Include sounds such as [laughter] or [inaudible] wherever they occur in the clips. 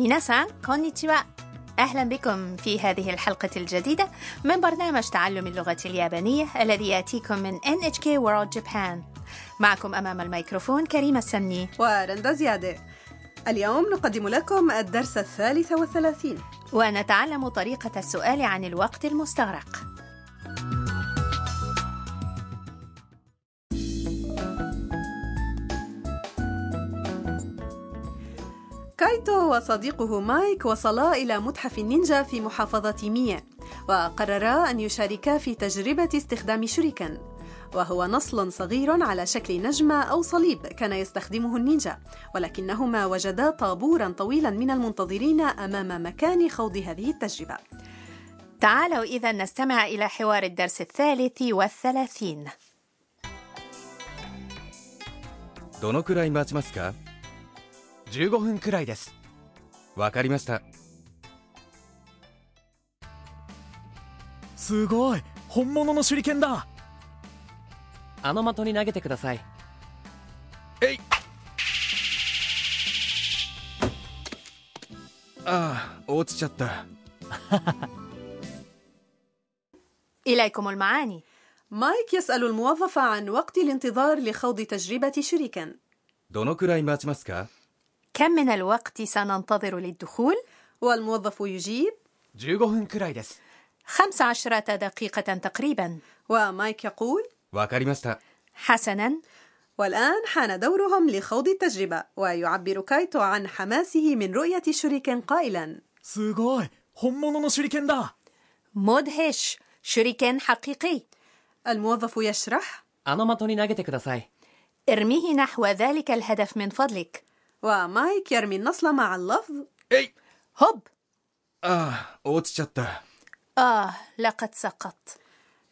ميناسان كونيتشوا أهلا بكم في هذه الحلقة الجديدة من برنامج تعلم اللغة اليابانية الذي يأتيكم من NHK World Japan. معكم أمام الميكروفون كريمة السمني. ورندا زيادة. اليوم نقدم لكم الدرس الثالث والثلاثين. ونتعلم طريقة السؤال عن الوقت المستغرق. كايتو وصديقه مايك وصلا إلى متحف النينجا في محافظة مية وقررا أن يشاركا في تجربة استخدام شريكن وهو نصل صغير على شكل نجمة أو صليب كان يستخدمه النينجا ولكنهما وجدا طابورا طويلا من المنتظرين أمام مكان خوض هذه التجربة تعالوا إذا نستمع إلى حوار الدرس الثالث والثلاثين どのくらい待ちますか 15分くらいですわかりましたすごい本物の手裏剣だあの的に投げてくださいえいああ落ちちゃった [laughs] إليكم المعاني مايك يسأل الموظف عن وقت الانتظار لخوض تجربة شريكن どのくらい待ちますか كم من الوقت سننتظر للدخول؟ والموظف يجيب 15分くらいです خمس عشرة دقيقة تقريبا ومايك يقول わかりました حسنا والآن حان دورهم لخوض التجربة ويعبر كايتو عن حماسه من رؤية شريكن قائلا すごい本物の手裏剣だ مدهش شريكين حقيقي الموظف يشرح あの的に投げてください ارميه نحو ذلك الهدف من فضلك ومايك يرمي النصل مع اللفظ えい هوب ああ落ちちゃった آه لقد سقط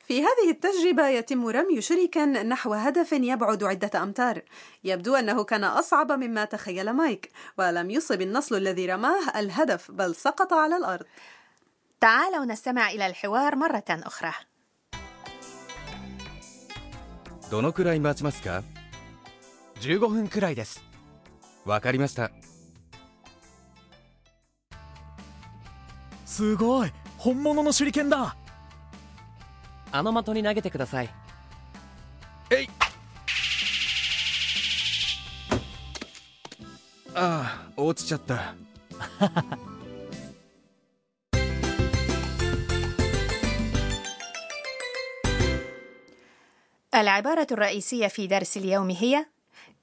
في هذه التجربة يتم رمي شريكن نحو هدف يبعد عدة أمتار يبدو أنه كان أصعب مما تخيل مايك ولم يصب النصل الذي رماه الهدف بل سقط على الأرض تعالوا نستمع إلى الحوار مرة أخرى どのくらい待ちますか15分くらいです わかりましたすごい本物の手裏剣だあの的に投げてくださいえいああ落ちちゃった [laughs] العبارة الرئيسية في درس اليوم هي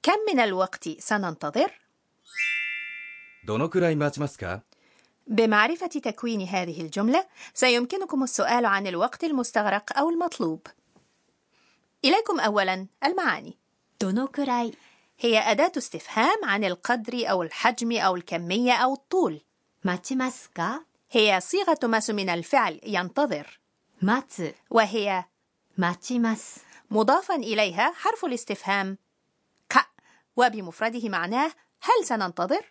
كم من الوقت سننتظر؟ どのくらい待ちますか بمعرفة تكوين هذه الجملة سيمكنكم السؤال عن الوقت المستغرق أو المطلوب. إليكم أولا المعاني. どのくらい هي أداة استفهام عن القدر أو الحجم أو الكمية أو الطول. 待ちますか هي صيغة تماس من الفعل ينتظر 待つ وهي 待ちます مضافا إليها حرف الاستفهام ك وبمفرده معناه هل سننتظر؟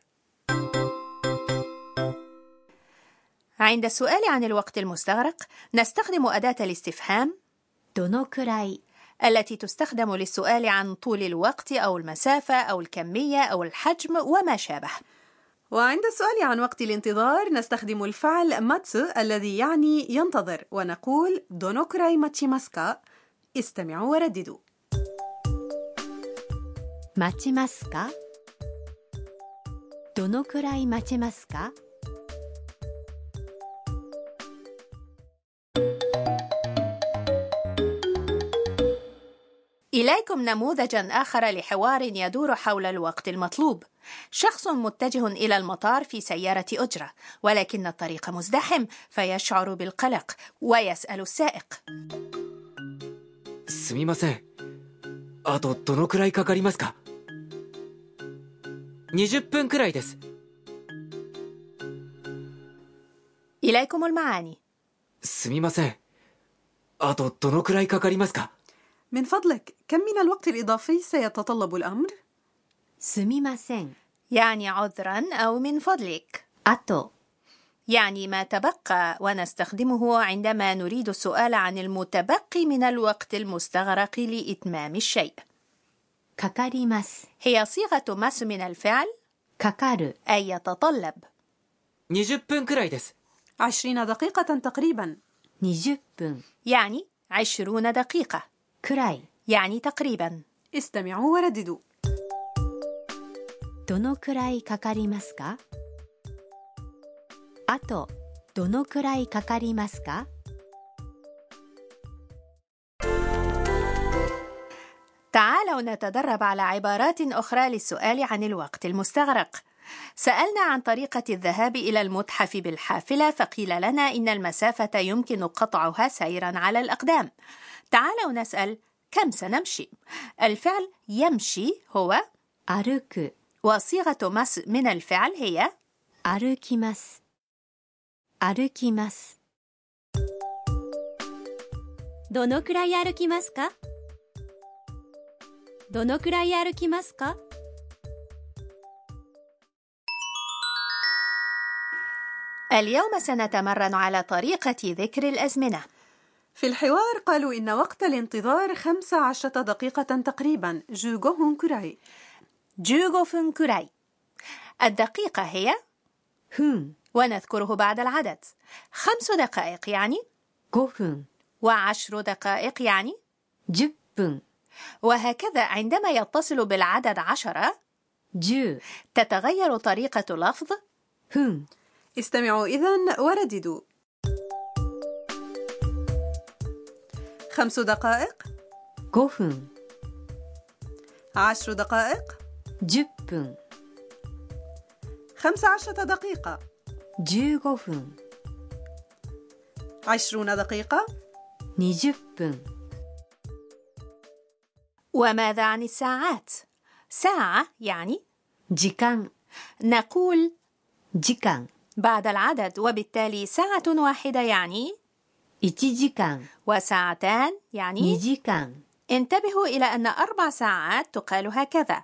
عند السؤال عن الوقت المستغرق نستخدم أداة الاستفهام どのくらい التي تستخدم للسؤال عن طول الوقت أو المسافة أو الكمية أو الحجم وما شابه. وعند السؤال عن وقت الانتظار نستخدم الفعل 待つ الذي يعني ينتظر ونقول どのくらい 待ちますか. استمعوا ورددوا. 待ちますかどのくらい待ちますか إليكم نموذجا آخر لحوار يدور حول الوقت المطلوب. شخص متجه إلى المطار في سيارة أجرة، ولكن الطريق مزدحم فيشعر بالقلق ويسأل السائق: すみませんあとどのくらいかかりますか 20分くらいです إليكم المعاني. すみませんあとどのくらいかかりますか من فضلك كم من الوقت الإضافي سيتطلب الأمر؟ すみません يعني عذرا أو من فضلك. あと يعني ما تبقى ونستخدمه عندما نريد السؤال عن المتبقي من الوقت المستغرق لإتمام الشيء かかります هي صيغة مس من الفعل かかる أي يتطلب 20分くらいです。 عشرين دقيقة تقريبا 20分 يعني عشرون دقيقة くらい يعني تقريبا استمعوا ورددوا どのくらいかかりますかあとどのくらいかかりますか تعالوا نتدرب على عبارات أخرى للسؤال عن الوقت المستغرق. سألنا عن طريقة الذهاب إلى المتحف بالحافلة فقيل لنا إن المسافة يمكن قطعها سيرا على الأقدام. تعالوا نسأل كم سنمشي؟ الفعل يمشي هو 歩く وصيغة مس من الفعل هي 歩きます歩きますどのくらい歩きますか どのくらい歩きますか اليوم سنتمرن على طريقة ذكر الأزمنة. في الحوار قالوا إن وقت الانتظار 15 دقيقة تقريبا جوجوهون كوراي 15分くらい الدقيقة هي 分 ونذكره بعد العدد خمس دقائق يعني 5分 وعشر دقائق يعني 10分 وهكذا عندما يتصل بالعدد عشرة تتغير طريقة لفظ هم. استمعوا إذا ورددوا. خمس دقائق. كوفن. عشر دقائق. جبن خمس عشرة دقيقة. جيغوفن. عشرون دقيقة. نيجبن وماذا عن الساعات؟ ساعة يعني جيكان. نقول جيكان. بعد العدد وبالتالي ساعة واحدة يعني إتجيكان وساعتان يعني نيجيكان انتبهوا إلى أن أربع ساعات تقال هكذا.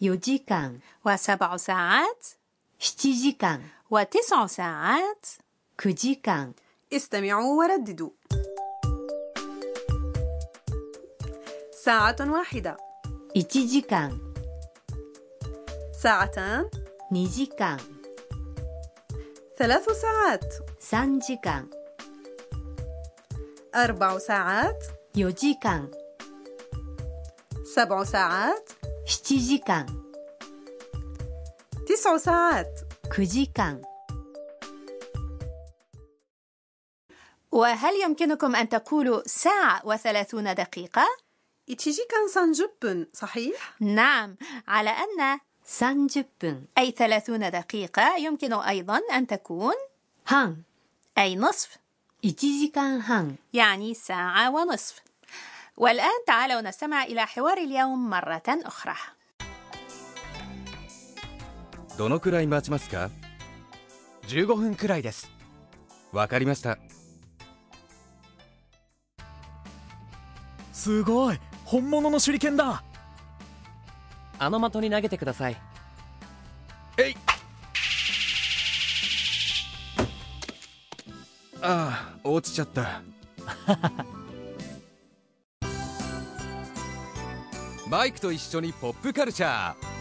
يوجيكان وسبع ساعات شتيجيكان وتسع ساعات كوجيكان استمعوا ورددوا. ساعة واحدة 1時間 ساعتان 2時間 ثلاث ساعات 3時間 أربع ساعات 4時間 سبع ساعات 7時間 تسع ساعات 9時間 وهل يمكنكم أن تقولوا ساعة وثلاثون دقيقة؟ إتشيجيكان سانجبن صحيح؟ نعم على أن 30分 أي ثلاثون دقيقة يمكن أيضا أن تكون 半 أي نصف 1時間半 يعني ساعة ونصف والآن تعالوا نستمع إلى حوار اليوم مرة أخرى どのくらい待ちますか15分くらいですわかりましたすごい 本物の手裏剣だあの的に投げてくださいえいああ落ちちゃったマイクと一緒にポップカルチャー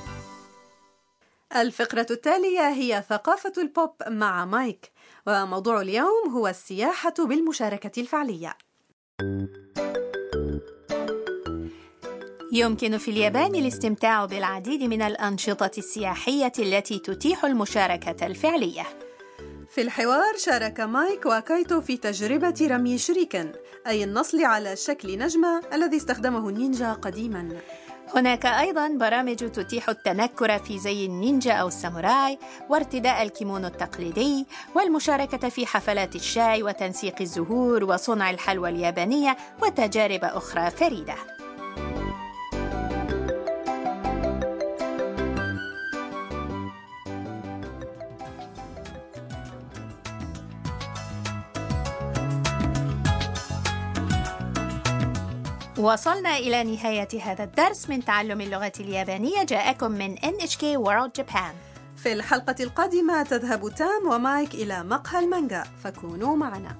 [laughs] الفقرة التالية هي ثقافة البوب مع مايك وموضوع اليوم هو السياحة بالمشاركة الفعلية يمكن في اليابان الاستمتاع بالعديد من الأنشطة السياحية التي تتيح المشاركة الفعلية. في الحوار شارك مايك وكايتو في تجربة رمي 手裏剣 أي النصل على شكل نجمة الذي استخدمه النينجا قديما. هناك أيضا برامج تتيح التنكر في زي النينجا أو الساموراي وارتداء الكيمونو التقليدي والمشاركة في حفلات الشاي وتنسيق الزهور وصنع الحلوى اليابانية وتجارب أخرى فريدة. وصلنا إلى نهاية هذا الدرس من تعلم اللغة اليابانية. جاءكم من NHK World Japan. في الحلقة القادمة تذهب تام ومايك إلى مقهى المانجا. فكونوا معنا.